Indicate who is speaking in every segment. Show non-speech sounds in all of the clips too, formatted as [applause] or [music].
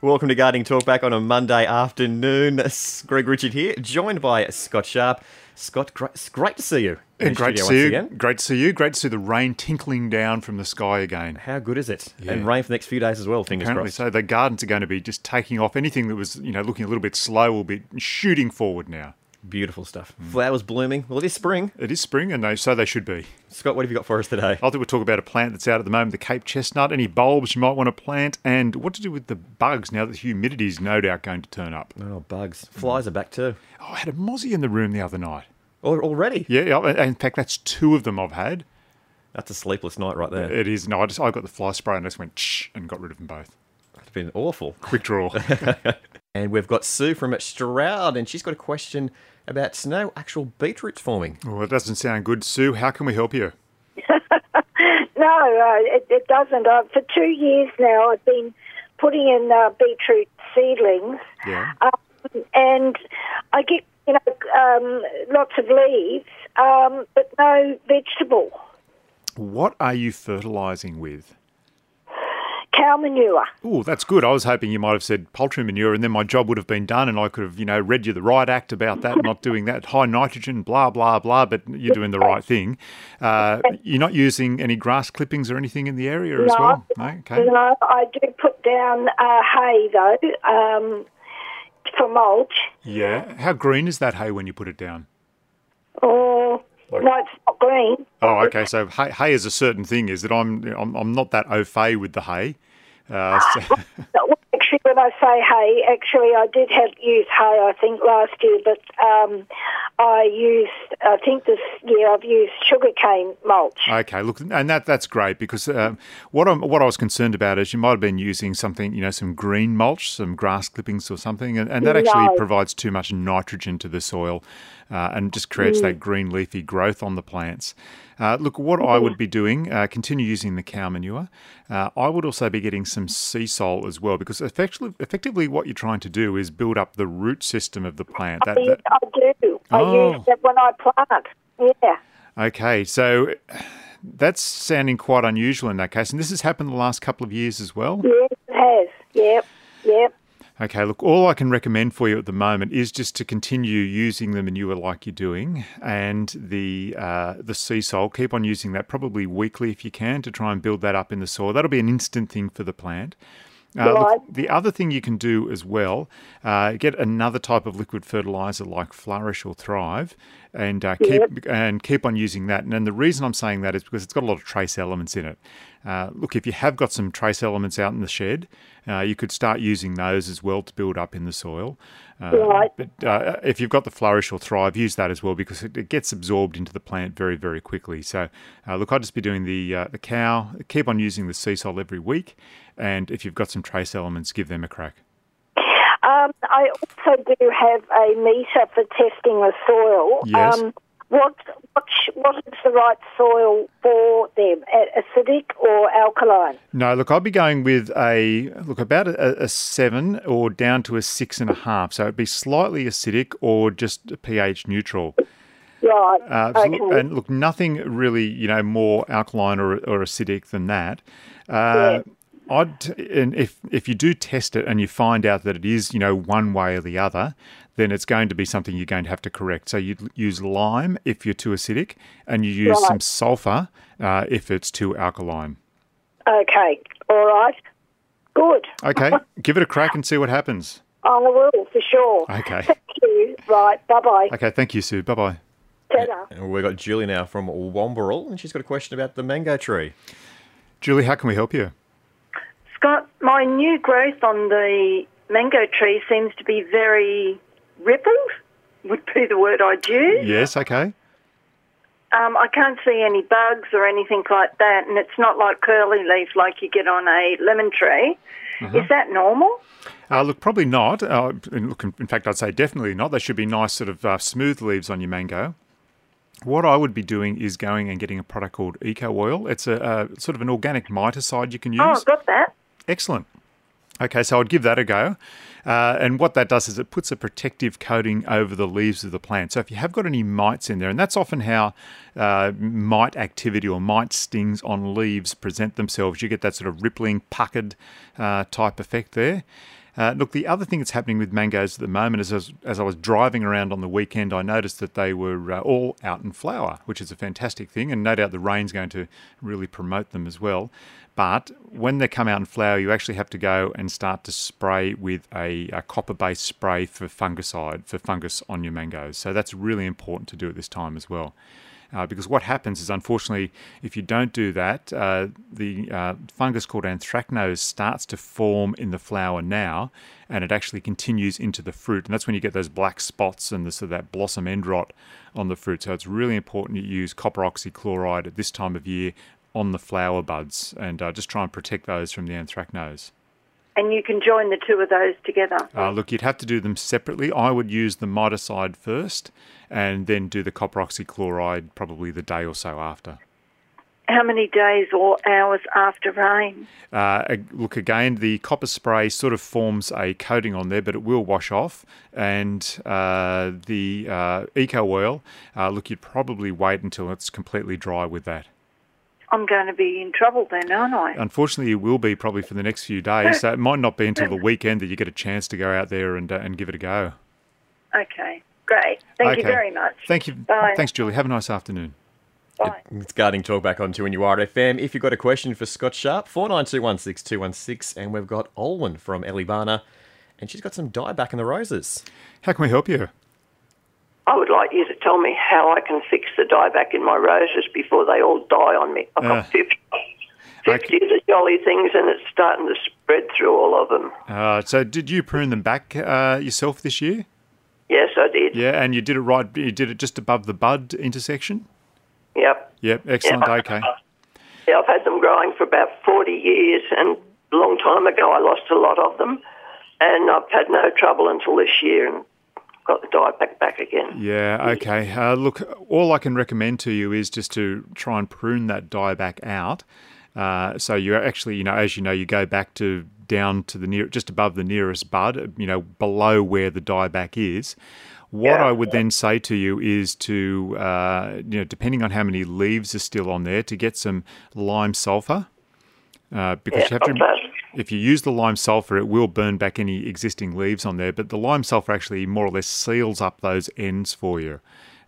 Speaker 1: Welcome to Gardening Talk back on a Monday afternoon. Greg Richard here, joined by Scott Sharp. Scott, great, great to see you.
Speaker 2: great to see you.
Speaker 1: again.
Speaker 2: Great to see you. Great to see the rain tinkling down from the sky again.
Speaker 1: How good is it?
Speaker 2: Yeah.
Speaker 1: And rain for the next few days as well, fingers
Speaker 2: Apparently
Speaker 1: crossed.
Speaker 2: so. The gardens are going to be just taking off. Anything that was, you know, looking a little bit slow will be shooting forward now.
Speaker 1: Beautiful stuff.
Speaker 2: Mm.
Speaker 1: Flowers blooming. Well, it is spring.
Speaker 2: It is spring, and they, so they should be.
Speaker 1: Scott, what have you got for us today?
Speaker 2: I think we'll talk about a plant that's out at the moment, the Cape chestnut, any bulbs you might want to plant, and what to do with the bugs now that the humidity is no doubt going to turn up.
Speaker 1: Oh, bugs. Flies are back too.
Speaker 2: Oh, I had a mozzie in the room the other night.
Speaker 1: Al- Already?
Speaker 2: Yeah, yeah, in fact, that's two of them I've had.
Speaker 1: That's a sleepless night right there.
Speaker 2: It is. No, I just I got the fly spray and I just went shh and got rid of them both.
Speaker 1: It's been awful.
Speaker 2: Quick draw. [laughs]
Speaker 1: And we've got Sue from Stroud, and she's got a question about snow actual beetroots forming.
Speaker 2: well, it doesn't sound good, Sue. How can we help you? [laughs]
Speaker 3: No, uh, it, it doesn't. Uh, for two years now, I've been putting in uh, beetroot seedlings,
Speaker 2: Yeah.
Speaker 3: um, and I get you know um, lots of leaves, um, but no vegetable.
Speaker 2: What are you fertilising with?
Speaker 3: Cow manure.
Speaker 2: Oh, that's good. I was hoping you might have said poultry manure, and then my job would have been done, and I could have, you know, read you the right act about that, not doing that high nitrogen, blah blah blah. But you're doing the right thing. Uh, you're not using any grass clippings or anything in the area as well. No, okay.
Speaker 3: No, I do put down uh, hay though um, for mulch.
Speaker 2: Yeah. How green is that hay when you put it down?
Speaker 3: Oh, no, it's not green.
Speaker 2: Oh, okay. So hay, hay is a certain thing. Is that I'm I'm, I'm not that au fait with the hay. Uh, so-
Speaker 3: Well, [laughs] Actually, when I say hay, actually I did have use hay. I think last year, but um, I used. I think this year I've used sugarcane mulch.
Speaker 2: Okay, look, and that that's great because um, what I'm what I was concerned about is you might have been using something, you know, some green mulch, some grass clippings or something, and, and that actually
Speaker 3: No.
Speaker 2: provides too much nitrogen to the soil, uh, and just creates
Speaker 3: Mm.
Speaker 2: that green leafy growth on the plants. Uh, look, what I would be doing, uh, continue using the cow manure. Uh, I would also be getting some Seasol as well because effectively, effectively, what you're trying to do is build up the root system of the plant. That,
Speaker 3: I,
Speaker 2: that,
Speaker 3: I do. I
Speaker 2: Oh.
Speaker 3: use that when I plant. Yeah.
Speaker 2: Okay, so that's sounding quite unusual in that case, and this has happened the last couple of years as well.
Speaker 3: Yes, it has. Yep. Yep.
Speaker 2: Okay, look, all I can recommend for you at the moment is just to continue using the manure like you're doing, and the uh, the Seasol. Keep on using that, probably weekly if you can, to try and build that up in the soil. That'll be an instant thing for the plant. Uh, look, the other thing you can do as well, uh, get another type of liquid fertilizer like Flourish or Thrive, and uh, keep and keep on using that. And, and the reason I'm saying that is because it's got a lot of trace elements in it. Uh, look, if you have got some trace elements out in the shed, uh, you could start using those as well to build up in the soil. Uh,
Speaker 3: Right.
Speaker 2: But uh, if you've got the Flourish or Thrive, use that as well because it, it gets absorbed into the plant very, very quickly. So, uh, look, I'd just be doing the uh, the cow. Keep on using the Seasol every week, and if you've got some trace elements, give them a crack.
Speaker 3: Um, I also do have a meter for testing the soil.
Speaker 2: Yes.
Speaker 3: Um, what what what is the right soil for them? Acidic or alkaline?
Speaker 2: No, look, I'd be going with a look about a, a seven or down to a six and a half. So it'd be slightly acidic or just pH neutral.
Speaker 3: Right.
Speaker 2: Uh, so look-
Speaker 3: okay.
Speaker 2: and look, nothing really, you know, more alkaline or, or acidic than that. Uh,
Speaker 3: Yeah.
Speaker 2: I'd, and if if you do test it and you find out that it is, you know, one way or the other, then it's going to be something you're going to have to correct. So you use lime if you're too acidic, and you use
Speaker 3: Right.
Speaker 2: some sulfur uh, if it's too alkaline.
Speaker 3: Okay. All right. Good.
Speaker 2: Okay, [laughs] give it a crack and see what happens.
Speaker 3: I will for sure.
Speaker 2: Okay. [laughs]
Speaker 3: Thank you. Right. Bye bye.
Speaker 2: Okay, thank you, Sue. Bye bye.
Speaker 3: Ta-da.
Speaker 1: And we've got Julie now from Wamberal, and she's got a question about the mango tree.
Speaker 2: Julie, how can we help you?
Speaker 4: Scott, my new growth on the mango tree seems to be very rippled, would be the word I'd use.
Speaker 2: Yes, okay.
Speaker 4: Um, I can't see any bugs or anything like that, and it's not like curly leaf like you get on a lemon tree. Is that normal?
Speaker 2: Uh, look, probably not. Uh, and look, in in fact, I'd say definitely not. They should be nice, sort of uh, smooth leaves on your mango. What I would be doing is going and getting a product called Eco Oil. It's a, a sort of an organic miticide you can use.
Speaker 4: Oh, I've got that.
Speaker 2: Excellent. Okay, so I'd give that a go. Uh, and what that does is it puts a protective coating over the leaves of the plant. So if you have got any mites in there, and that's often how uh, mite activity or mite stings on leaves present themselves, you get that sort of rippling, puckered uh, type effect there. Uh, look, the other thing that's happening with mangoes at the moment is as, as I was driving around on the weekend, I noticed that they were uh, all out in flower, which is a fantastic thing, and no doubt the rain's going to really promote them as well. But when they come out in flower, you actually have to go and start to spray with a, a copper based spray for fungicide, for fungus on your mangoes. So that's really important to do at this time as well. Uh, because what happens is, unfortunately, if you don't do that, uh, the uh, fungus called anthracnose starts to form in the flower now, and it actually continues into the fruit, and that's when you get those black spots and the, so that blossom end rot on the fruit. So it's really important you use copper oxychloride at this time of year on the flower buds and uh, just try and protect those from the anthracnose.
Speaker 4: And you can join the two of those together.
Speaker 2: Uh, look, you'd have to do them separately. I would use the miticide first and then do the copper oxychloride probably the day or so after.
Speaker 4: How many days or hours after rain?
Speaker 2: Uh, look, again, the copper spray sort of forms a coating on there, but it will wash off. And uh, the uh, eco oil, uh, look, you'd probably wait until it's completely dry with that.
Speaker 4: I'm going to be in trouble then, aren't I?
Speaker 2: Unfortunately, you will be probably for the next few days. so it might not be until the [laughs] weekend that you get a chance to go out there and, uh, and give it a go.
Speaker 4: Okay, great. Thank
Speaker 2: Okay.
Speaker 4: you very much.
Speaker 2: Thank you.
Speaker 4: Bye.
Speaker 2: Thanks, Julie. Have a nice afternoon.
Speaker 4: Bye.
Speaker 1: It's Gardening Talk back on 2NURFM. If you've got a question for Scott Sharp, 49216216, and we've got Olwen from Eleebana, and she's got some dieback in the roses.
Speaker 2: How can we help you?
Speaker 5: I would like you to tell me how I can fix the dieback in my roses before they all die on me. I've
Speaker 2: Uh,
Speaker 5: got 50, 50 of the jolly things and it's starting to spread through all of them.
Speaker 2: Uh, so, did you prune them back uh, yourself this year?
Speaker 5: Yes, I did.
Speaker 2: Yeah, and you did it right. You did it just above the bud intersection.
Speaker 5: Yep.
Speaker 2: Yep, excellent.
Speaker 5: Yeah.
Speaker 2: Okay.
Speaker 5: Yeah, I've had them growing for about 40 years and a long time ago I lost a lot of them and I've had no trouble until this year and got the dieback back again.
Speaker 2: Yeah, okay. Uh, look, all I can recommend to you is just to try and prune that dieback out. Uh, so you actually, you know, as you know, you go back to down to the near, just above the nearest bud, you know, below where the dieback is. What
Speaker 5: Yeah.
Speaker 2: I would then say to you is to, uh, you know, depending on how many leaves are still on there, to get some lime sulfur. Uh, because you have to,
Speaker 5: okay.
Speaker 2: if you use the lime sulfur, it will burn back any existing leaves on there. But the lime sulfur actually more or less seals up those ends for you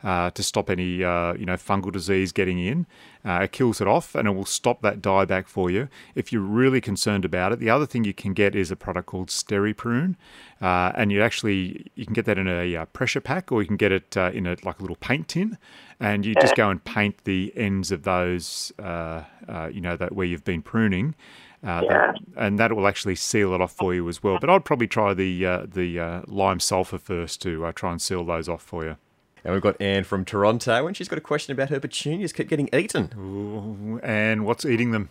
Speaker 2: uh, to stop any uh, you know fungal disease getting in. Uh, it kills it off and it will stop that dieback for you. If you're really concerned about it, the other thing you can get is a product called Steriprune, uh, and you actually you can get that in a uh, pressure pack or you can get it uh, in a like a little paint tin, and you just go and paint the ends of those uh, uh, you know that where you've been pruning. Uh, that, and that will actually seal it off for you as well. But I'd probably try the uh, the uh, lime sulfur first to uh, try and seal those off for you.
Speaker 1: And we've got Anne from Toronto, and she's got a question about her petunias keep getting eaten.
Speaker 2: And what's eating them?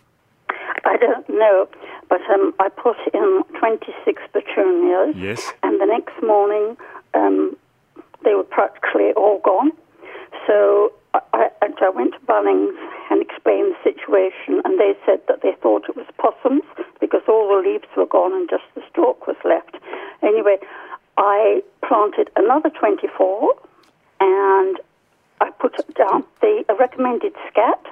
Speaker 6: I don't know, but um, I put in 26 petunias,
Speaker 2: Yes.
Speaker 6: and the next morning um, they were practically all gone. So I, I, I went to Bunnings and explained the situation, and they said that they thought it was possums because all the leaves were gone and just the stalk was left. Anyway, I planted another 24, and I put down the recommended scat,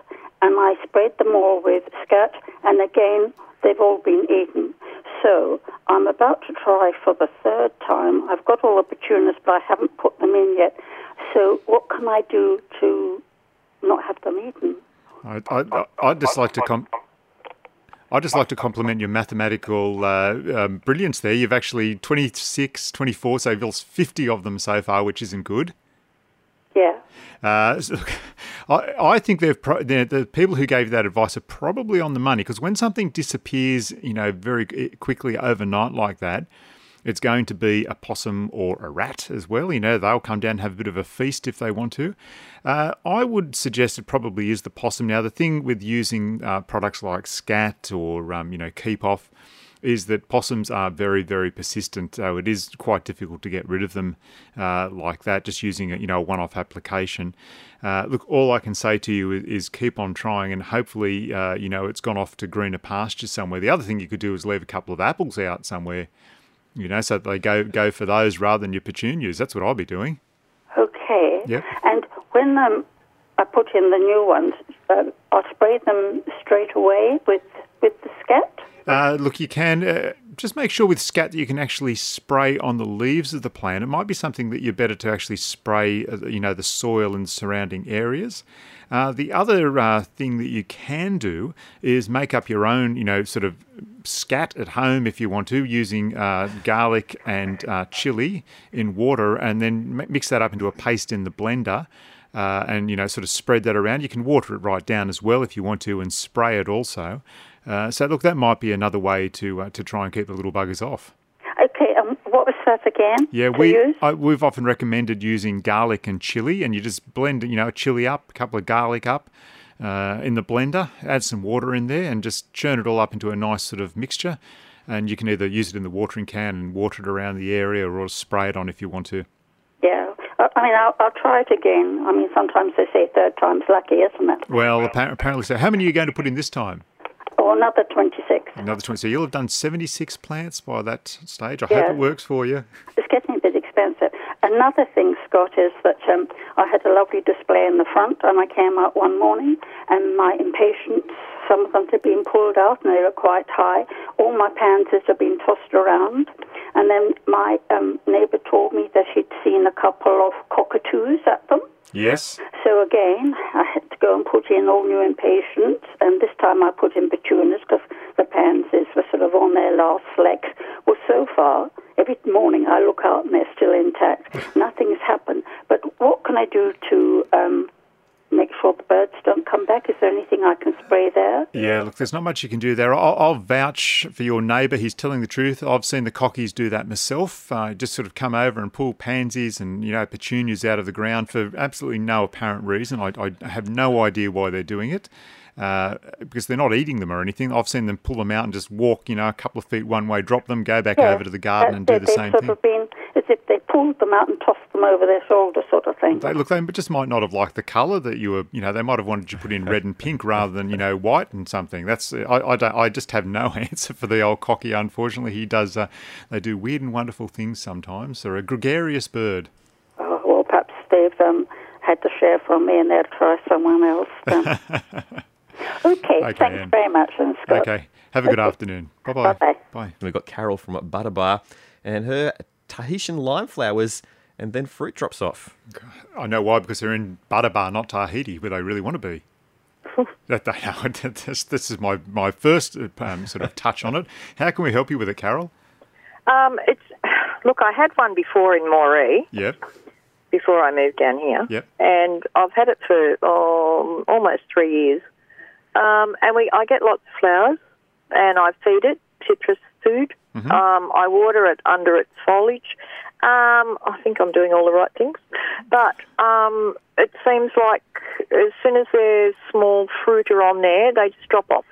Speaker 6: and I sprayed them all with scat, and again, they've all been eaten. So I'm about to try for the third time. I've got all the petunias, but I haven't put them in yet. So what can I do to not have them eaten?
Speaker 2: I, I, I'd just like to com- I'd just like to compliment your mathematical uh, um, brilliance there. You've actually 26, 24, so you've lost 50 of them so far, which isn't good.
Speaker 6: Yeah.
Speaker 2: Uh, so, [laughs] I, I think they've pro- the, people who gave that advice are probably on the money because when something disappears, you know, very quickly overnight like that, it's going to be a possum or a rat as well. You know, they'll come down and have a bit of a feast if they want to. Uh, I would suggest it probably is the possum. Now, the thing with using uh, products like Scat or, um, you know, Keep Off is that possums are very, very persistent. So it is quite difficult to get rid of them uh, like that, just using a, you know, a one-off application. Uh, look, all I can say to you is, is keep on trying, and hopefully, uh, you know, it's gone off to greener pastures somewhere. The other thing you could do is leave a couple of apples out somewhere, you know, so that they go go for those rather than your petunias. That's what I'll be doing.
Speaker 6: Okay.
Speaker 2: Yep.
Speaker 6: And when um, I put in the new ones, um, I'll spray them straight away with with the scat?
Speaker 2: Uh, look, you can uh, just make sure with scat that you can actually spray on the leaves of the plant. It might be something that you're better to actually spray, uh, you know, the soil and surrounding areas. Uh, the other uh, thing that you can do is make up your own, you know, sort of scat at home if you want to, using uh, garlic and uh, chili in water, and then mix that up into a paste in the blender. Uh, and you know, sort of spread that around. You can water it right down as well if you want to, and spray it also. Uh, so look, that might be another way to to try and keep the little buggers off.
Speaker 6: Okay, um, what was that again?
Speaker 2: Yeah, we I, we've often recommended using garlic and chili, and you just blend, you know, a chili up, a couple of garlic up uh, in the blender, add some water in there, and just churn it all up into a nice sort of mixture. And you can either use it in the watering can and water it around the area, or spray it on if you want to.
Speaker 6: Yeah, I mean, I'll, I'll try it again. I mean, sometimes they say third time's lucky, isn't it?
Speaker 2: Well, apparently so. How many are you going to put in this time?
Speaker 6: Another 26.
Speaker 2: Another 20. So you'll have done 76 plants by that stage. I hope it works for you.
Speaker 6: It's getting a bit expensive. Another thing, Scott, is that um, I had a lovely display in the front, and I came out one morning, and my impatiens, some of them had been pulled out, and they were quite high. All my pansies had been tossed around. And then my um, neighbour told me that he'd seen a couple of cockatoos at them.
Speaker 2: Yes.
Speaker 6: So again, I had to go and put in all new impatiens, and this time I put in petunias because the pansies were sort of on their last legs. Well, so far, every morning I look out and they're still intact. [laughs] Nothing's happened. But what can I do to um, make sure the birds don't come back? Is there anything I can spray there?
Speaker 2: Yeah, look, there's not much you can do there. I'll, I'll vouch for your neighbour. He's telling the truth. I've seen the cockies do that myself. Uh, just sort of come over and pull pansies and you know petunias out of the ground for absolutely no apparent reason. I, I have no idea why they're doing it. Uh, because they're not eating them or anything. I've seen them pull them out and just walk, you know, a couple of feet one way, drop them, go back over to the garden and do the same thing.
Speaker 6: Been if they pulled them out and tossed them over their shoulder, sort of thing.
Speaker 2: They look, they just might not have liked the colour that you were, you know, they might have wanted you to put in red and pink rather than, you know, white and something. That's I, I, don't, I just have no [laughs] answer for the old cocky. Unfortunately, he does. Uh, they do weird and wonderful things sometimes. They're a gregarious bird.
Speaker 6: Oh, well, perhaps they've um, had to share from me and they'll try someone else. [laughs] Okay, okay thanks Anne. very much, and Scott.
Speaker 2: Okay, have a good afternoon. Bye-bye.
Speaker 6: Bye
Speaker 2: bye.
Speaker 1: We've got Carol from Buttaba and her Tahitian lime flowers and then fruit drops off.
Speaker 2: I know why, because they're in Buttaba, not Tahiti, where they really want to be. [laughs] that they are. This, this is my, my first um, sort of touch on it. How can we help you with it, Carol?
Speaker 7: Um, it's [sighs] Look, I had one before in Moree.
Speaker 2: Yep.
Speaker 7: Before I moved down here.
Speaker 2: Yep.
Speaker 7: And I've had it for um, almost three years. Um, and we, I get lots of flowers, and I feed it citrus food. Mm-hmm. Um, I water it under its foliage. Um, I think I'm doing all the right things, but um, it seems like as soon as there's small fruit are on there, they just drop off.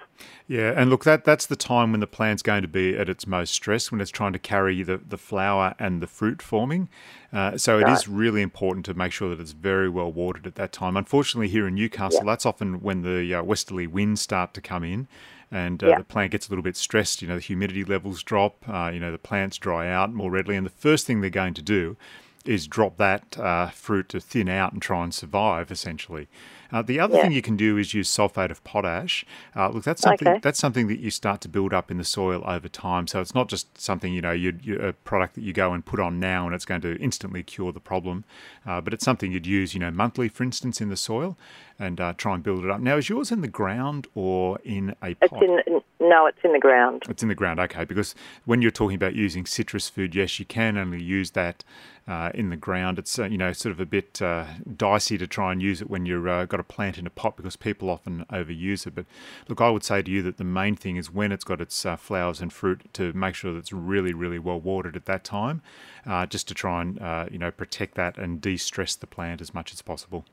Speaker 2: Yeah, and look, that that's the time when the plant's going to be at its most stress, when it's trying to carry the, the flower and the fruit forming. Uh, so it right. is really important to make sure that it's very well watered at that time. Unfortunately, here in Newcastle, yeah. that's often when the uh, westerly winds start to come in and uh, yeah. the plant gets a little bit stressed. You know, the humidity levels drop, uh, you know, the plants dry out more readily. And the first thing they're going to do is drop that uh, fruit to thin out and try and survive, essentially. Uh, the other yeah. thing you can do is use sulfate of potash. Uh, look, that's something okay. that's something that you start to build up in the soil over time. So it's not just something you know you, you, a product that you go and put on now and it's going to instantly cure the problem, uh, but it's something you'd use you know monthly, for instance, in the soil and uh, try and build it up. Now, is yours in the ground or in a pot?
Speaker 7: It's in, no, it's in the ground.
Speaker 2: It's in the ground, okay. Because when you're talking about using citrus food, yes, you can only use that uh, in the ground. It's uh, you know sort of a bit uh, dicey to try and use it when you're uh, got a plant in a pot because people often overuse it. But look, I would say to you that the main thing is when it's got its uh, flowers and fruit to make sure that it's really, really well watered at that time, uh, just to try and you know protect that and de-stress the plant as much as possible.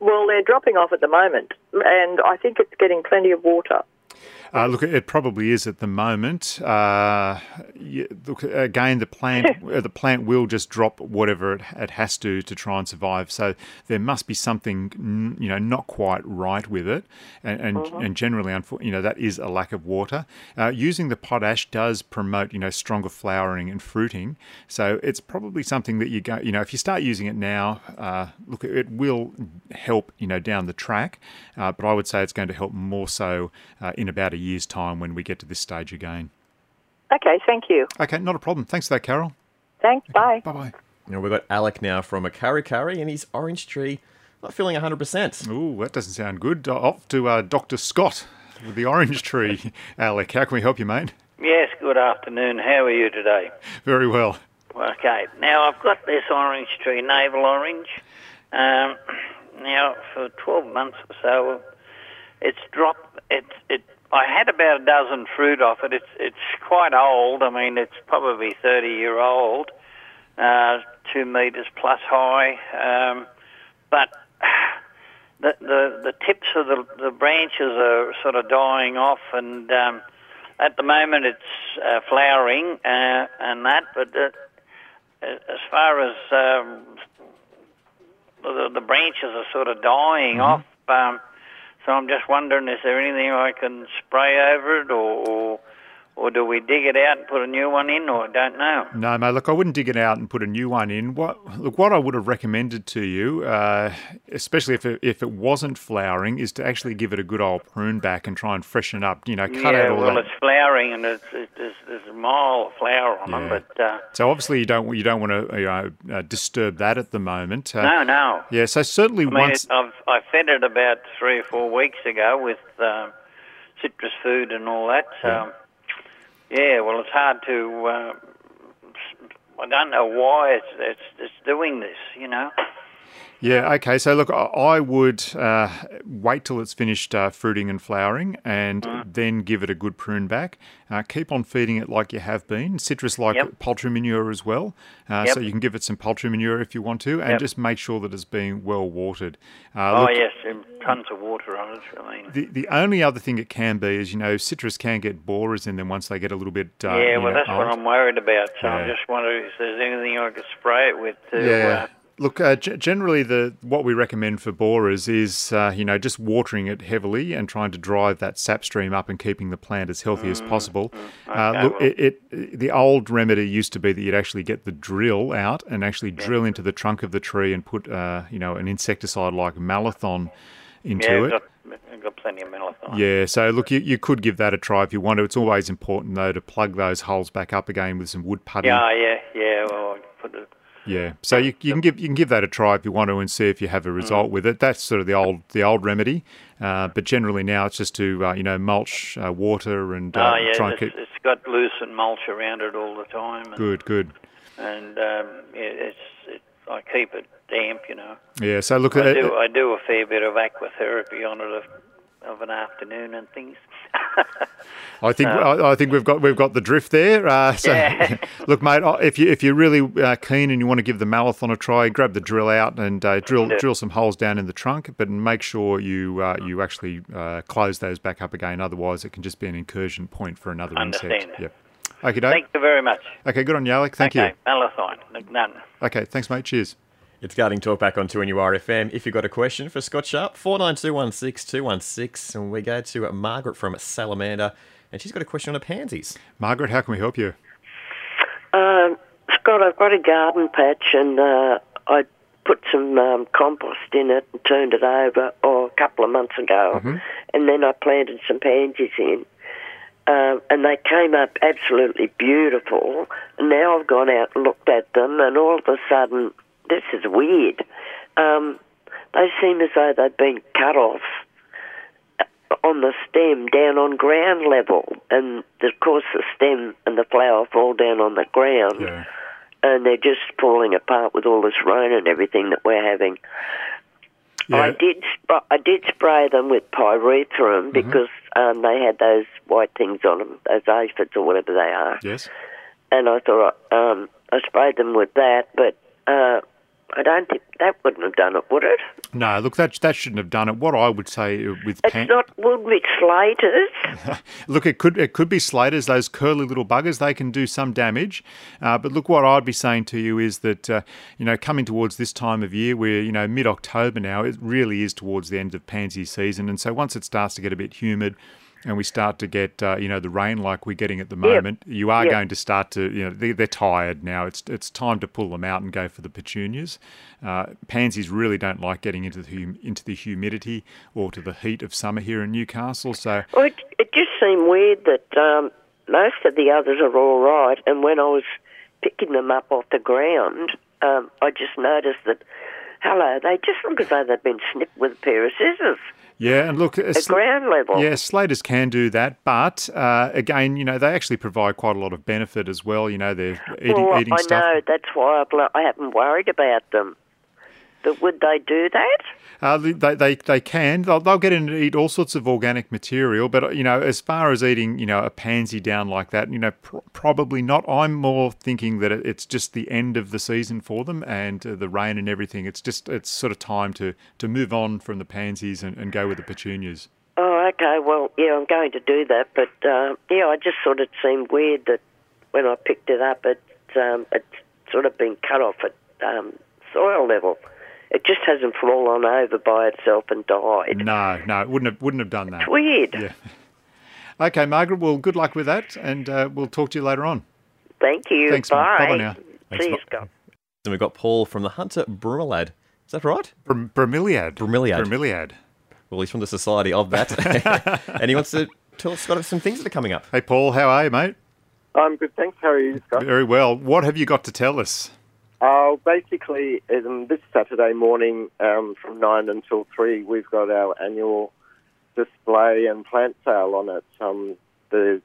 Speaker 7: Well, they're dropping off at the moment, and I think it's getting plenty of water.
Speaker 2: Uh, look, it probably is at the moment. Uh, look, again, the plant [laughs] uh, the plant will just drop whatever it, it has to to try and survive. So there must be something you know not quite right with it, and and, mm-hmm. and generally, you know, that is a lack of water. Uh, using the potash does promote you know stronger flowering and fruiting. So it's probably something that you go you know if you start using it now, uh, look, it will help you know down the track. Uh, but I would say it's going to help more so in about a year's time when we get to this stage again.
Speaker 7: Okay, thank you.
Speaker 2: Okay, not a problem. Thanks for that, Carol.
Speaker 7: Thanks. Bye.
Speaker 2: Bye bye.
Speaker 1: You know, we've got Alec now from a Kurri Kurri, and his orange tree not feeling 100%.
Speaker 2: Ooh, that doesn't sound good. Uh, Off to uh, Dr. Scott with the orange tree. [laughs] Alec, how can we help you, mate?
Speaker 8: Yes, good afternoon. How are you today?
Speaker 2: Very well.
Speaker 8: Okay, now I've got this orange tree, navel orange. Um, [clears throat] now, for 12 months or so, it's dropped. It's it. I had about a dozen fruit off it. It's it's quite old. I mean, it's probably 30 year old, uh, two meters plus high. Um, but [sighs] the, the the tips of the the branches are sort of dying off, and um, at the moment it's uh, flowering uh, and that. But uh, as far as um, the, the branches are sort of dying off, um, so I'm just wondering, is there anything I can spray over it, or, or or do we dig it out and put a new one in, or I don't know.
Speaker 2: No, mate. Look, I wouldn't dig it out and put a new one in. What look, what I would have recommended to you, uh, especially if it, if it wasn't flowering, is to actually give it a good old prune back and try and freshen it up. You know, cut
Speaker 8: yeah,
Speaker 2: out all
Speaker 8: well,
Speaker 2: that.
Speaker 8: it's flowering and it's, it's, there's, there's a mile of flower on
Speaker 2: Yeah.
Speaker 8: them, but uh,
Speaker 2: So obviously you don't you don't want to you know, uh, disturb that at the moment. Uh,
Speaker 8: no, no.
Speaker 2: Yeah. So certainly
Speaker 8: I mean,
Speaker 2: once.
Speaker 8: it, I've I fed it about three or four weeks ago with uh, citrus food and all that. So, yeah. Well, it's hard to. Uh, I don't know why it's it's, it's doing this. You know.
Speaker 2: Yeah, okay. So, look, I- I would uh, wait till it's finished uh, fruiting and flowering and
Speaker 8: Mm.
Speaker 2: then give it a good prune back. Uh, keep on feeding it like you have been. Citrus like
Speaker 8: Yep.
Speaker 2: poultry manure as well. Uh,
Speaker 8: Yep.
Speaker 2: So, you can give it some poultry manure if you want to and
Speaker 8: Yep.
Speaker 2: just make sure that it's being well watered. Uh,
Speaker 8: oh
Speaker 2: look,
Speaker 8: yes, and tons of water on it. I mean.
Speaker 2: The, the only other thing it can be is, you know, citrus can get borers in them once they get a little bit. Uh,
Speaker 8: yeah, well,
Speaker 2: know,
Speaker 8: that's what. I'm worried about. So I'm just wondering if there's anything I could spray it with to.
Speaker 2: Yeah.
Speaker 8: Uh,
Speaker 2: Look, uh, g- generally, the what we recommend for borers is, uh, you know, just watering it heavily and trying to drive that sap stream up and keeping the plant as healthy as possible. uh,
Speaker 8: Mm, okay,
Speaker 2: look,
Speaker 8: well-
Speaker 2: it, it the old remedy used to be that you'd actually get the drill out and actually drill into the trunk of the tree and put, uh, you know, an insecticide like Malathion into
Speaker 8: yeah,
Speaker 2: it.
Speaker 8: Got, got plenty of Malathion.
Speaker 2: Yeah, so look, you, you could give that a try if you want to. It's always important though to plug those holes back up again with some wood putty.
Speaker 8: Yeah, yeah, yeah. Well, put it.
Speaker 2: Yeah, so you, you can give you can give that a try if you want to and see if you have a
Speaker 8: Mm.
Speaker 2: result with it. That's sort of the old the old remedy, uh, but generally now it's just to uh, you know mulch, uh, water, and uh,
Speaker 8: oh yeah,
Speaker 2: try and
Speaker 8: it's,
Speaker 2: keep
Speaker 8: it's got loose and mulch around it all the time. And,
Speaker 2: good, good.
Speaker 8: And um, yeah, it's it, I keep it damp, you know.
Speaker 2: Yeah, so look,
Speaker 8: I
Speaker 2: uh,
Speaker 8: do I do a fair bit of aquatherapy on it of, an afternoon and things. [laughs]
Speaker 2: I think I, I think we've got we've got the drift there. Uh, so
Speaker 8: Yeah. [laughs]
Speaker 2: look, mate, uh, if you if you're really uh, keen and you want to give the Malathion a try, grab the drill out and uh, drill
Speaker 8: Yeah.
Speaker 2: drill some holes down in the trunk, but make sure you uh, you actually uh, close those back up again. Otherwise, it can just be an incursion point for another insect.
Speaker 8: Understand.
Speaker 2: Yep. Okay,
Speaker 8: Thank you very much.
Speaker 2: Okay, good on you, Alec. Thank
Speaker 8: okay,
Speaker 2: you.
Speaker 8: Malathion, none.
Speaker 2: Okay, thanks, mate. Cheers.
Speaker 1: It's Gardening Talk back on 2NURFM. If you've got a question for Scott Sharp, 49216216. And we go to Margaret from Salamander, and she's got a question on her pansies.
Speaker 2: Margaret, how can we help you?
Speaker 5: Um, Scott, I've got a garden patch and uh, I put some um, compost in it and turned it over oh, a couple of months ago. And then I planted some pansies in. Um, and they came up absolutely beautiful. Now I've gone out and looked at them, and all of a sudden, this is weird. Um, they seem as though they've been cut off on the stem down on ground level, and of course the stem and the flower fall down on the ground,
Speaker 2: Yeah.
Speaker 5: and they're just falling apart with all this rain and everything that we're having. I did sp- I did spray them with pyrethrum because um, they had those white things on them, those aphids or whatever they are,
Speaker 2: Yes.
Speaker 5: and I thought um, I sprayed them with that, but uh, I don't think that wouldn't have done it, would it?
Speaker 2: No, look, that that shouldn't have done it. What I would say with
Speaker 5: It's
Speaker 2: pan-
Speaker 5: not Woodward Slaters. [laughs]
Speaker 2: Look, it could it could be slaters, those curly little buggers. They can do some damage. Uh, but look, what I'd be saying to you is that uh, you know coming towards this time of year, we're you know mid October now. It really is towards the end of pansy season, and so once it starts to get a bit humid. And we start to get, uh, you know, the rain like we're getting at the moment. You are
Speaker 5: Yep.
Speaker 2: going to start to, you know, they, they're tired now. It's it's time to pull them out and go for the petunias. Uh, pansies really don't like getting into the hum- into the humidity or to the heat of summer here in Newcastle. So
Speaker 5: Well, it, it just seem weird that um, most of the others are all right, and when I was picking them up off the ground, um, I just noticed that, hello, they just look as though they've been snipped with a pair of scissors
Speaker 2: Yeah, and look,
Speaker 5: at ground level.
Speaker 2: Yeah, Slaters can do that, but uh, again, you know, they actually provide quite a lot of benefit as well. You know, they're eating,
Speaker 5: well,
Speaker 2: eating
Speaker 5: I
Speaker 2: stuff.
Speaker 5: know, that's why I haven't worried about them. But would they do that?
Speaker 2: Uh, they, they, they can. They'll, they'll get in and eat all sorts of organic material, but you know, as far as eating, you know, a pansy down like that, you know, pr- probably not. I'm more thinking that it's just the end of the season for them and uh, the rain and everything. It's just it's sort of time to to move on from the pansies and, and go with the petunias.
Speaker 5: Oh, okay. Well, yeah, I'm going to do that. But uh, yeah, I just thought it seemed weird that when I picked it up, it um, it's sort of been cut off at um, soil level. It just hasn't fallen over by itself and died.
Speaker 2: No, no, it wouldn't have wouldn't have done that.
Speaker 5: It's weird.
Speaker 2: Yeah. Okay, Margaret. Well, good luck with that, and uh, we'll talk to you later on.
Speaker 5: Thank you.
Speaker 2: Thanks,
Speaker 5: Bye.
Speaker 2: Bye now.
Speaker 1: Thanks,
Speaker 5: See you, Scott.
Speaker 1: Then we've got Paul from the Hunter Brummelad. Is that right?
Speaker 2: Br- Bromeliad.
Speaker 1: Bromeliad.
Speaker 2: Bromeliad.
Speaker 1: Well, he's from the Society of that. [laughs] [laughs] and he wants to tell us got some things that are coming up.
Speaker 2: Hey, Paul. How are you, mate?
Speaker 9: I'm good, thanks. How are you, Scott?
Speaker 2: Very well. What have you got to tell us?
Speaker 9: Uh, basically, um, this Saturday morning um, from 9 until 3, we've got our annual display and plant sale on at um, the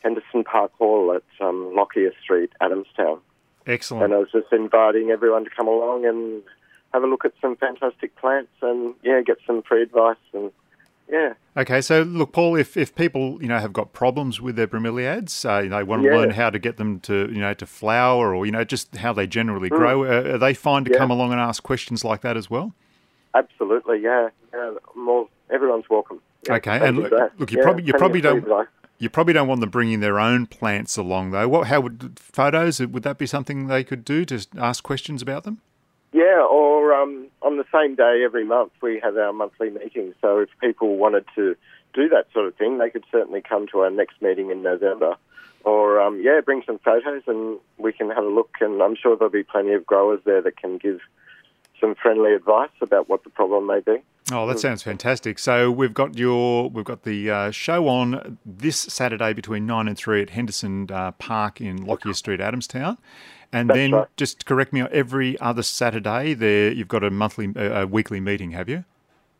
Speaker 9: Henderson Park Hall at um, Lockyer Street, Adamstown.
Speaker 2: Excellent.
Speaker 9: And I was just inviting everyone to come along and have a look at some fantastic plants and, yeah, get some free advice and, yeah.
Speaker 2: Okay, so look, Paul, if, if people you know have got problems with their bromeliads, uh, know, want to
Speaker 9: Yeah.
Speaker 2: learn how to get them to you know to flower, or you know just how they generally grow, uh, are they fine to
Speaker 9: Mm. Yeah.
Speaker 2: come along and ask questions like that as well?
Speaker 9: Absolutely, yeah. yeah more, everyone's welcome.
Speaker 2: Okay, and look, look, you probably you probably don't
Speaker 9: advice.
Speaker 2: you probably don't want them bringing their own plants along though. What how would photos would that be something they could do to ask questions about them?
Speaker 9: Yeah, or um, on the same day every month we have our monthly meeting. So if people wanted to do that sort of thing, they could certainly come to our next meeting in November. Or um, yeah, bring some photos and we can have a look. And I'm sure there'll be plenty of growers there that can give some friendly advice about what the problem may be.
Speaker 2: Oh, that sounds fantastic. So we've got your we've got the uh, show on this Saturday between nine and three at Henderson uh, Park in Lockyer Street, Adamstown, and
Speaker 9: That's
Speaker 2: then
Speaker 9: right.
Speaker 2: just correct me. Every other Saturday, there you've got a monthly, uh, a weekly meeting, have you?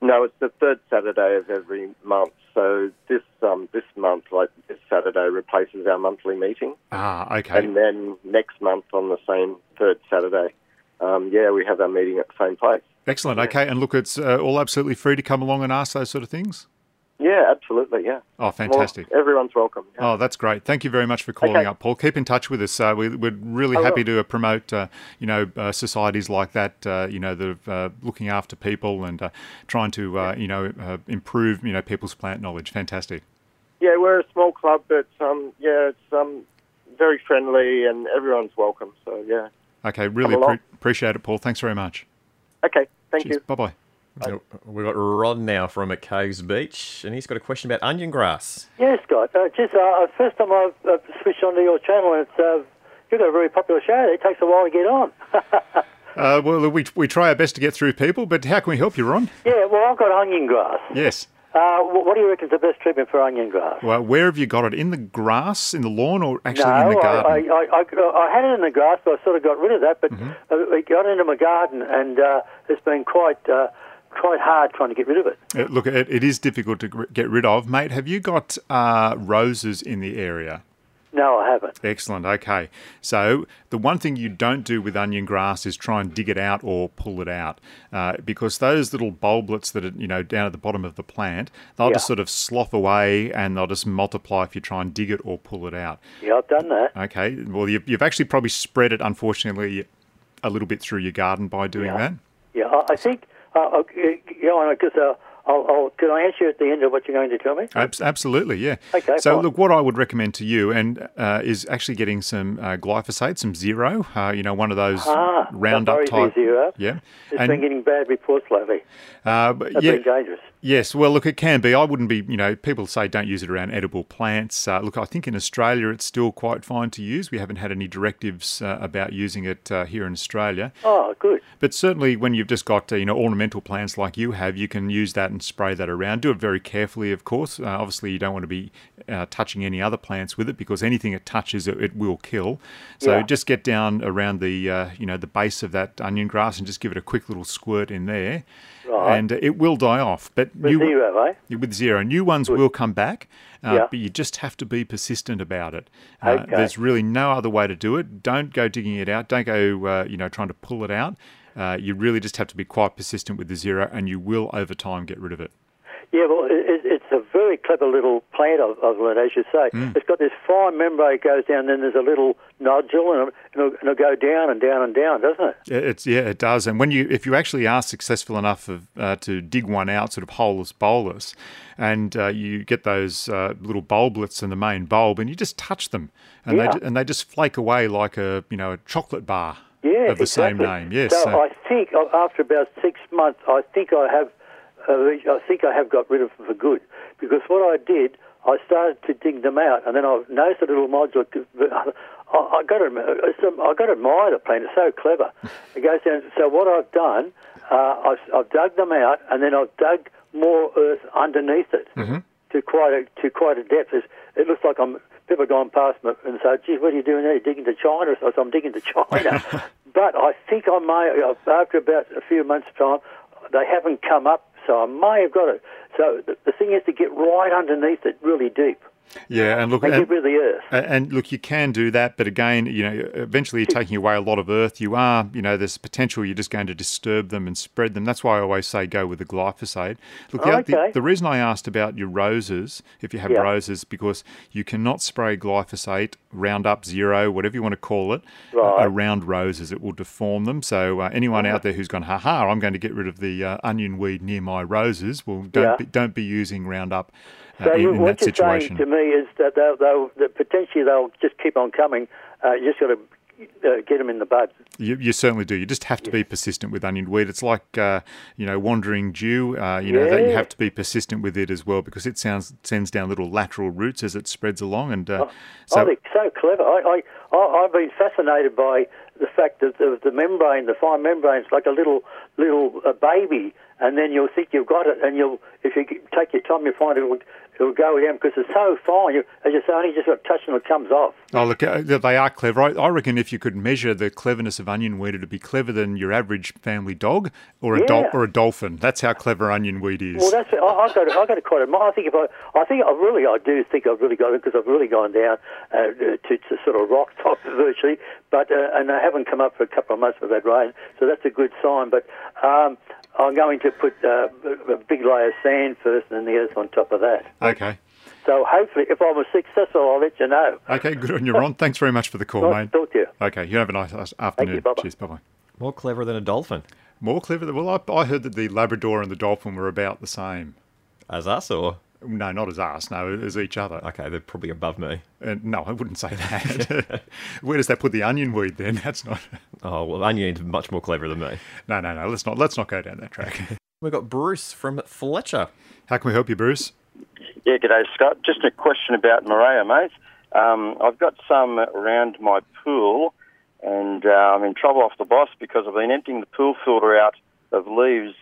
Speaker 9: No, it's the third Saturday of every month. So this um, this month, like this Saturday, replaces our monthly meeting.
Speaker 2: Ah, okay.
Speaker 9: And then next month on the same third Saturday, um, yeah, we have our meeting at the same place.
Speaker 2: Excellent. Okay, and look, it's uh, all absolutely free to come along and ask those sort of things.
Speaker 9: Yeah, absolutely. Yeah.
Speaker 2: Oh, fantastic.
Speaker 9: Well, everyone's welcome. yeah.
Speaker 2: Oh, that's great. Thank you very much for calling
Speaker 9: Okay.
Speaker 2: up, Paul. Keep in touch with us. Uh, we, we're really
Speaker 9: I
Speaker 2: happy
Speaker 9: will.
Speaker 2: to uh, promote, uh, you know, uh, societies like that. Uh, you know, that are uh, looking after people and uh, trying to, uh, you know, uh, improve, you know, people's plant knowledge. Fantastic.
Speaker 9: Yeah, we're a small club, but um, yeah, it's um, very friendly and everyone's welcome. So yeah.
Speaker 2: Okay, really appreciate it, Paul. Thanks very much.
Speaker 9: Okay. Thank
Speaker 2: Cheers.
Speaker 9: you.
Speaker 2: Bye bye.
Speaker 1: We've got Rod now from at Caves Beach, and he's got a question about onion grass.
Speaker 10: Yes, Scott. Uh, just uh, first time I've uh, switched onto your channel, and it's uh, you've got a very popular show. It takes a while to get on. [laughs]
Speaker 2: Uh, well, we, we try our best to get through people, but how can we help you, Ron?
Speaker 10: yeah, well, I've got onion grass.
Speaker 2: Yes.
Speaker 10: Uh, what do you reckon is the best treatment for onion grass?
Speaker 2: Well, where have you got it? In the grass, in the lawn, or actually
Speaker 10: no,
Speaker 2: in the garden?
Speaker 10: I, I, I, I, I had it in the grass, but I sort of got rid of that. But
Speaker 2: Mm-hmm.
Speaker 10: uh, it got into my garden, and uh, it's been quite uh, quite hard trying to get rid of it.
Speaker 2: Uh, look, it, it is difficult to get rid of, mate. Have you got uh, roses in the area?
Speaker 10: No, I haven't.
Speaker 2: Excellent. Okay. So the one thing you don't do with onion grass is try and dig it out or pull it out, uh, because those little bulblets that are you know down at the bottom of the plant, they'll just sort of slough away and they'll just multiply if you try and dig it or pull it out.
Speaker 10: Yeah, I've done that.
Speaker 2: Okay. Well, you've, you've actually probably spread it, unfortunately, a little bit through your garden by doing
Speaker 10: Yeah.
Speaker 2: that.
Speaker 10: Yeah, I think. Uh, okay, yeah, because uh, I'll, I'll, can I answer at the end of what you're going to tell me?
Speaker 2: Absolutely, yeah.
Speaker 10: Okay,
Speaker 2: So,
Speaker 10: fine.
Speaker 2: look, what I would recommend to you and uh, is actually getting some uh, glyphosate, some zero. Uh, you know, one of those
Speaker 10: Ah,
Speaker 2: Roundup type.
Speaker 10: zero.
Speaker 2: Yeah.
Speaker 10: It's
Speaker 2: And-
Speaker 10: been getting bad reports lately.
Speaker 2: Uh, but yeah,
Speaker 10: dangerous.
Speaker 2: Yes, well, look, it can be. I wouldn't be, you know, people say don't use it around edible plants. Uh, look, I think in Australia it's still quite fine to use. We haven't had any directives uh, about using it uh, here in Australia.
Speaker 10: Oh, good.
Speaker 2: But certainly, when you've just got uh, you know ornamental plants like you have, you can use that and spray that around. Do it very carefully, of course. Uh, obviously, you don't want to be uh, touching any other plants with it because anything it touches it, it will kill. So
Speaker 10: Yeah.
Speaker 2: just get down around the uh, you know the base of that onion grass and just give it a quick little squirt in there,
Speaker 10: Right.
Speaker 2: and uh, it will die off. But
Speaker 10: With
Speaker 2: new,
Speaker 10: zero, eh?
Speaker 2: with zero, new ones will come back, uh,
Speaker 10: Yeah.
Speaker 2: but you just have to be persistent about it. Uh,
Speaker 10: Okay.
Speaker 2: There's really no other way to do it. Don't go digging it out. Don't go uh, you know trying to pull it out. Uh, you really just have to be quite persistent with the zero, and you will over time get rid of it.
Speaker 10: Yeah, well, it, it- it's a very clever little plant, I've, I've learned, as you say.
Speaker 2: Mm.
Speaker 10: It's got this fine membrane goes down, then there's a little nodule, and it'll, it'll go down and down and down, doesn't it?
Speaker 2: Yeah, It's yeah, it does. And when you, if you actually are successful enough of, uh, to dig one out, sort of holeless bolus, and uh, you get those uh, little bulblets in the main bulb, and you just touch them, and
Speaker 10: Yeah.
Speaker 2: they and they just flake away like a you know a chocolate bar
Speaker 10: Yeah,
Speaker 2: of the same name. Yes.
Speaker 10: So
Speaker 2: so-
Speaker 10: I think after about six months, I think I have, I think I have got rid of them for good. Because what I did, I started to dig them out, and then I noticed a little module. I, I got to, I got to admire the plant. It's so clever. [laughs] It goes down. So what I've done, uh, I've, I've dug them out, and then I've dug more earth underneath it to quite a to quite a depth. It's, it looks like I'm people have gone past me and say, "Geez, what are you doing there? You're digging to China?" So I'm digging to China. [laughs] but I think I may after about a few months' time, they haven't come up, so I may have got it. So the, the thing is to get right underneath it, really deep,
Speaker 2: yeah, and look,
Speaker 10: and
Speaker 2: and,
Speaker 10: get rid of the earth.
Speaker 2: And look, you can do that, but again, you know, eventually you're taking away a lot of earth. You are, you know, there's potential you're just going to disturb them and spread them. That's why I always say go with the glyphosate. Look, the,
Speaker 10: Oh,
Speaker 2: the,
Speaker 10: okay.
Speaker 2: the reason I asked about your roses, if you have
Speaker 10: Yeah.
Speaker 2: roses, because you cannot spray glyphosate, Roundup Zero, whatever you want to call it, uh, around roses. It will deform them. So uh, anyone out there who's gone, ha ha, I'm going to get rid of the uh, onion weed near my roses, well, don't
Speaker 10: Yeah.
Speaker 2: be, don't be using Roundup. Uh,
Speaker 10: So
Speaker 2: in,
Speaker 10: you,
Speaker 2: in
Speaker 10: what you're
Speaker 2: situation.
Speaker 10: saying to me is that they'll, they'll that potentially they'll just keep on coming. Uh, you just got to uh, get them in the bud.
Speaker 2: You, you certainly do. You just have to be persistent with onion weed. It's like uh, you know wandering dew. Uh, you know that you have to be persistent with it as well because it sounds sends down little lateral roots as it spreads along. And uh,
Speaker 10: oh,
Speaker 2: so
Speaker 10: they're so clever. I, I, I've been fascinated by the fact that the, the membrane, the fine membrane, is like a little little uh, baby, and then you'll think you've got it, and you'll if you take your time, you'll find it'll it'll go down because it's so fine. You, as you say, only just got touch and it comes off.
Speaker 2: oh look, uh, they are clever. I, I reckon if you could measure the cleverness of onion weed, it'd be clever than your average family dog or a
Speaker 10: Yeah.
Speaker 2: or a dolphin. That's how clever onion weed is.
Speaker 10: Well, that's I, I got to, I got to quite admire. I think if I, I think I really, I do think I've really got it because I've really gone down uh, to, to sort of rock top [laughs] virtually, but uh, and I haven't come up for a couple of months with that rain, so that's a good sign. But um, I'm going to put uh, a a big layer of sand first, and then the earth on top of that.
Speaker 2: Okay.
Speaker 10: So hopefully, if I was successful, I'll let you know.
Speaker 2: Okay, good on you, Ron. [laughs] Thanks very much for the call,
Speaker 10: Nice
Speaker 2: mate.
Speaker 10: to talk to you.
Speaker 2: Okay, you have a nice afternoon.
Speaker 10: bye-bye.
Speaker 2: Cheers, bye bye.
Speaker 1: More clever than a dolphin.
Speaker 2: More clever. Than, well, I, I heard that the Labrador and the dolphin were about the same.
Speaker 1: As us, or?
Speaker 2: No, not as us. No, as each other.
Speaker 1: Okay, they're probably above me.
Speaker 2: Uh, no, I wouldn't say that. [laughs] Where does that put the onion weed then? [laughs] That's not.
Speaker 1: Oh, well, Onion's much more clever than me.
Speaker 2: No, no, no. Let's not. Let's not go down that track.
Speaker 1: We've got Bruce from Fletcher.
Speaker 2: How can we help you, Bruce?
Speaker 11: Yeah, good day, Scott. Just a question about Morea, mate. Um, I've got some around my pool, and uh, I'm in trouble off the boss because I've been emptying the pool filter out of leaves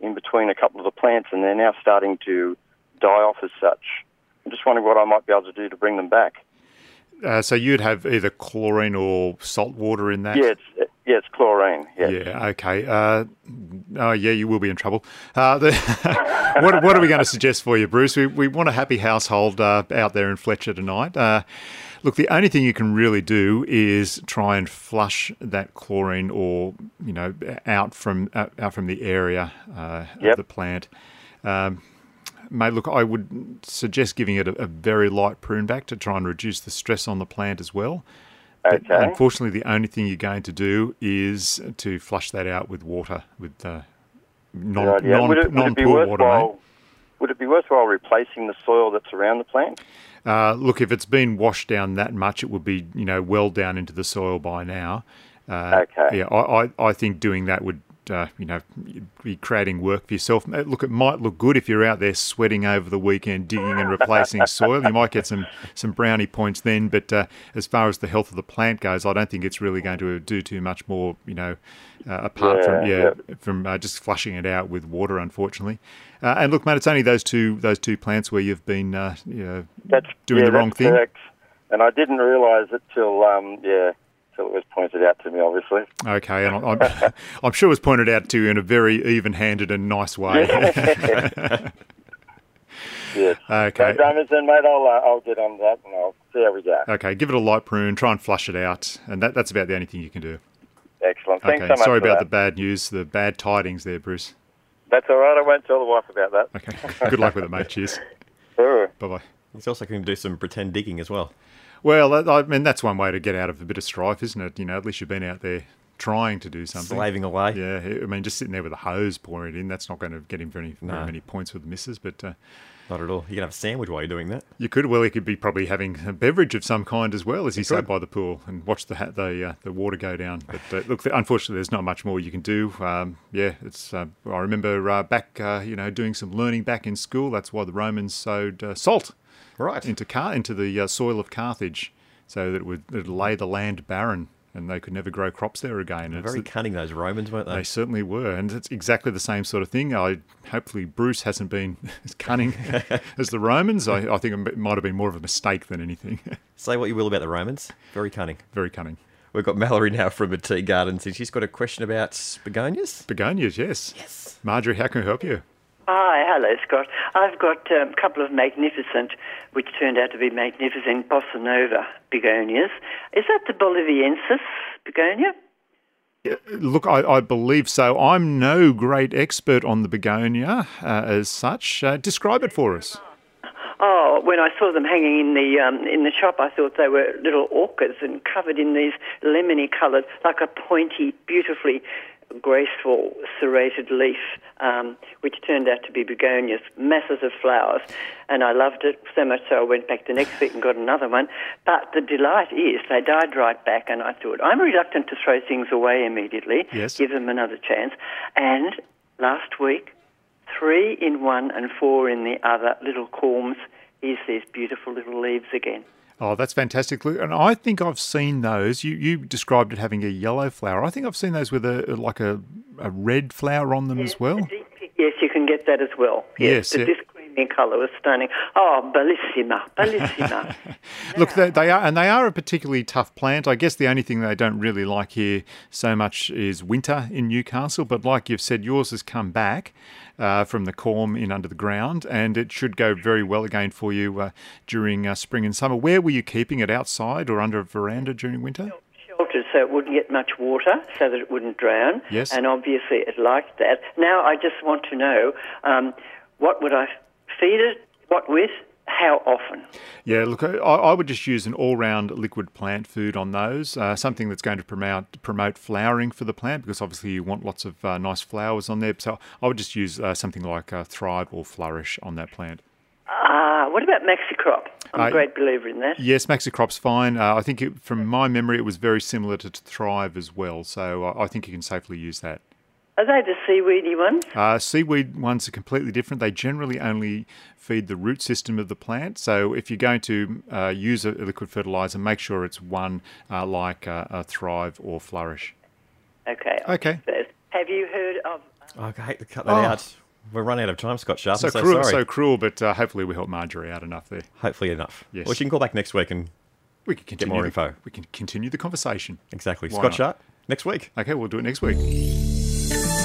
Speaker 11: in between a couple of the plants, and they're now starting to die off as such. I'm just wondering what I might be able to do to bring them back.
Speaker 2: Uh, so you'd have either chlorine or salt water in that.
Speaker 11: Yeah, it's yeah, it's chlorine. Yeah.
Speaker 2: Yeah. Okay. Uh, oh, yeah. You will be in trouble. Uh, the, [laughs] what, what are we going to suggest for you, Bruce? We, we want a happy household uh, out there in Fletcher tonight. Uh, look, the only thing you can really do is try and flush that chlorine or you know out from out, out from the area uh,
Speaker 11: Yep.
Speaker 2: of the plant. Um, Mate, look, I would suggest giving it a, a very light prune back to try and reduce the stress on the plant as well. But
Speaker 11: Okay.
Speaker 2: unfortunately, the only thing you're going to do is to flush that out with water, with uh, non,
Speaker 11: Right, yeah.
Speaker 2: non,
Speaker 11: would, it, would it be
Speaker 2: non-pool water, mate.
Speaker 11: Would it be worthwhile replacing the soil that's around the plant?
Speaker 2: Uh, look, if it's been washed down that much, it would be you know well down into the soil by now. Uh,
Speaker 11: Okay.
Speaker 2: Yeah, I, I, I think doing that would uh, you know be creating work for yourself. Uh, Look, it might look good if you're out there sweating over the weekend, digging and replacing [laughs] soil. You might get some some brownie points then. But uh, as far as the health of the plant goes, I don't think it's really going to do too much more. You know, uh, apart from
Speaker 11: Yeah,
Speaker 2: yeah, from uh, just flushing it out with water, unfortunately. Uh, and look, mate, it's only those two those two plants where you've been uh, you know, doing
Speaker 11: yeah,
Speaker 2: the wrong thing.
Speaker 11: correct. And I didn't realise it till um, yeah, till it was pointed out to me. Obviously.
Speaker 2: Okay, and I'm, I'm, [laughs] I'm sure it was pointed out to you in a very even-handed and nice way. [laughs] [laughs]
Speaker 11: Yes.
Speaker 2: Okay.
Speaker 11: So, Drammers, then, mate, I'll uh, I'll get on that and I'll see how we go.
Speaker 2: okay, give it a light prune, try and flush it out, and that, that's about the only thing you can do.
Speaker 11: Excellent. Thanks
Speaker 2: okay,
Speaker 11: so much.
Speaker 2: sorry
Speaker 11: for
Speaker 2: about
Speaker 11: that.
Speaker 2: the bad news, the bad tidings there, Bruce.
Speaker 11: That's all right. I won't tell the wife about that.
Speaker 2: Okay, good luck with it, mate. Cheers.
Speaker 11: Sure.
Speaker 2: Bye bye.
Speaker 1: He's also going to do some pretend digging as well.
Speaker 2: Well, I mean, that's one way to get out of a bit of strife, isn't it? You know, at least you've been out there trying to do something.
Speaker 1: Slaving away.
Speaker 2: Yeah, I mean, just sitting there with a hose pouring it in, that's not going to get him very, very
Speaker 1: No.
Speaker 2: many points with the misses, but uh,
Speaker 1: Not at all. You can have a sandwich while you're doing that.
Speaker 2: you could, well, he could be probably having a beverage of some kind as well as he sat by the pool and watched the ha- the, uh, the water go down. But uh, look, unfortunately, there's not much more you can do. Um, yeah, it's. Uh, I remember uh, back, uh, you know, doing some learning back in school. That's why the Romans sowed uh, salt
Speaker 1: Right.
Speaker 2: into Car- into the uh, soil of Carthage, so that it'd lay the land barren and they could never grow crops there again. It's
Speaker 1: Very cunning, those Romans, weren't they?
Speaker 2: they certainly were, and it's exactly the same sort of thing. I hopefully Bruce hasn't been [laughs] as cunning [laughs] as the Romans. I, I think it might have been more of a mistake than anything. [laughs]
Speaker 1: Say what you will about the Romans. Very cunning.
Speaker 2: Very cunning.
Speaker 1: We've got Mallory now from the Tea Gardens, and she's got a question about begonias.
Speaker 2: Begonias, yes. Yes. Marjorie, how can we help you?
Speaker 12: Hi, hello, Scott. I've got um, a couple of magnificent, which turned out to be magnificent Bossa Nova begonias. Is that the Boliviensis begonia?
Speaker 2: Look, I, I believe so. I'm no great expert on the begonia uh, as such. Uh, describe it for us.
Speaker 12: Oh, when I saw them hanging in the um, in the shop, I thought they were little orchids and covered in these lemony coloured, like a pointy, beautifully graceful serrated leaf, um, which turned out to be begonias, masses of flowers, and I loved it so much so I went back the next week and got another one. But the delight is they died right back, and I thought I'm reluctant to throw things away immediately.
Speaker 2: Yes.
Speaker 12: Give them another chance. And last week, three in one and four in the other little corms. is these beautiful little leaves again.
Speaker 2: Oh, that's fantastic. And I think I've seen those. You you described it having a yellow flower. I think I've seen those with a like a, a red flower on them as well.
Speaker 12: Yes, you can get that as well.
Speaker 2: Yes,
Speaker 12: the,
Speaker 2: yeah.
Speaker 12: this colour was stunning. Oh, bellissima, bellissima. [laughs]
Speaker 2: Look, they, they are, and they are a particularly tough plant. I guess the only thing they don't really like here so much is winter in Newcastle. But like you've said, yours has come back uh, from the corm in under the ground, and it should go very well again for you uh, during uh, spring and summer. Where were you keeping it? Outside or under a veranda during winter?
Speaker 12: Sheltered so it wouldn't get much water, so that it wouldn't drown.
Speaker 2: Yes.
Speaker 12: And obviously it liked that. Now I just want to know um, what would I feed it? What with? How often?
Speaker 2: Yeah, look, I, I would just use an all-round liquid plant food on those. Uh, something that's going to promote promote flowering for the plant, because obviously you want lots of uh, nice flowers on there. So I would just use uh, something like uh, Thrive or Flourish on that plant.
Speaker 12: Ah, what about Maxicrop? I'm
Speaker 2: Uh,
Speaker 12: a great believer in that.
Speaker 2: Yes, Maxicrop's fine. Uh, I think it, from my memory, it was very similar to Thrive as well. So I, I think you can safely use that.
Speaker 12: Are they the seaweedy ones?
Speaker 2: Uh, seaweed ones are completely different. They generally only feed the root system of the plant. So if you're going to uh, use a, a liquid fertilizer, make sure it's one uh, like uh, a Thrive or Flourish.
Speaker 12: Okay.
Speaker 2: Okay.
Speaker 12: Have you heard of?
Speaker 1: Oh, I hate to cut that
Speaker 2: Oh.
Speaker 1: out. We're running out of time, Scott Sharp.
Speaker 2: So,
Speaker 1: so
Speaker 2: cruel,
Speaker 1: sorry.
Speaker 2: so cruel, but uh, hopefully we help Marjorie out enough there.
Speaker 1: Hopefully enough.
Speaker 2: Yes.
Speaker 1: Well, she can call back next week and
Speaker 2: we can
Speaker 1: get
Speaker 2: continue
Speaker 1: more
Speaker 2: the-
Speaker 1: info.
Speaker 2: We can continue the conversation.
Speaker 1: Exactly.
Speaker 2: Why
Speaker 1: Scott
Speaker 2: not?
Speaker 1: Sharp, next week.
Speaker 2: Okay, we'll do it next week.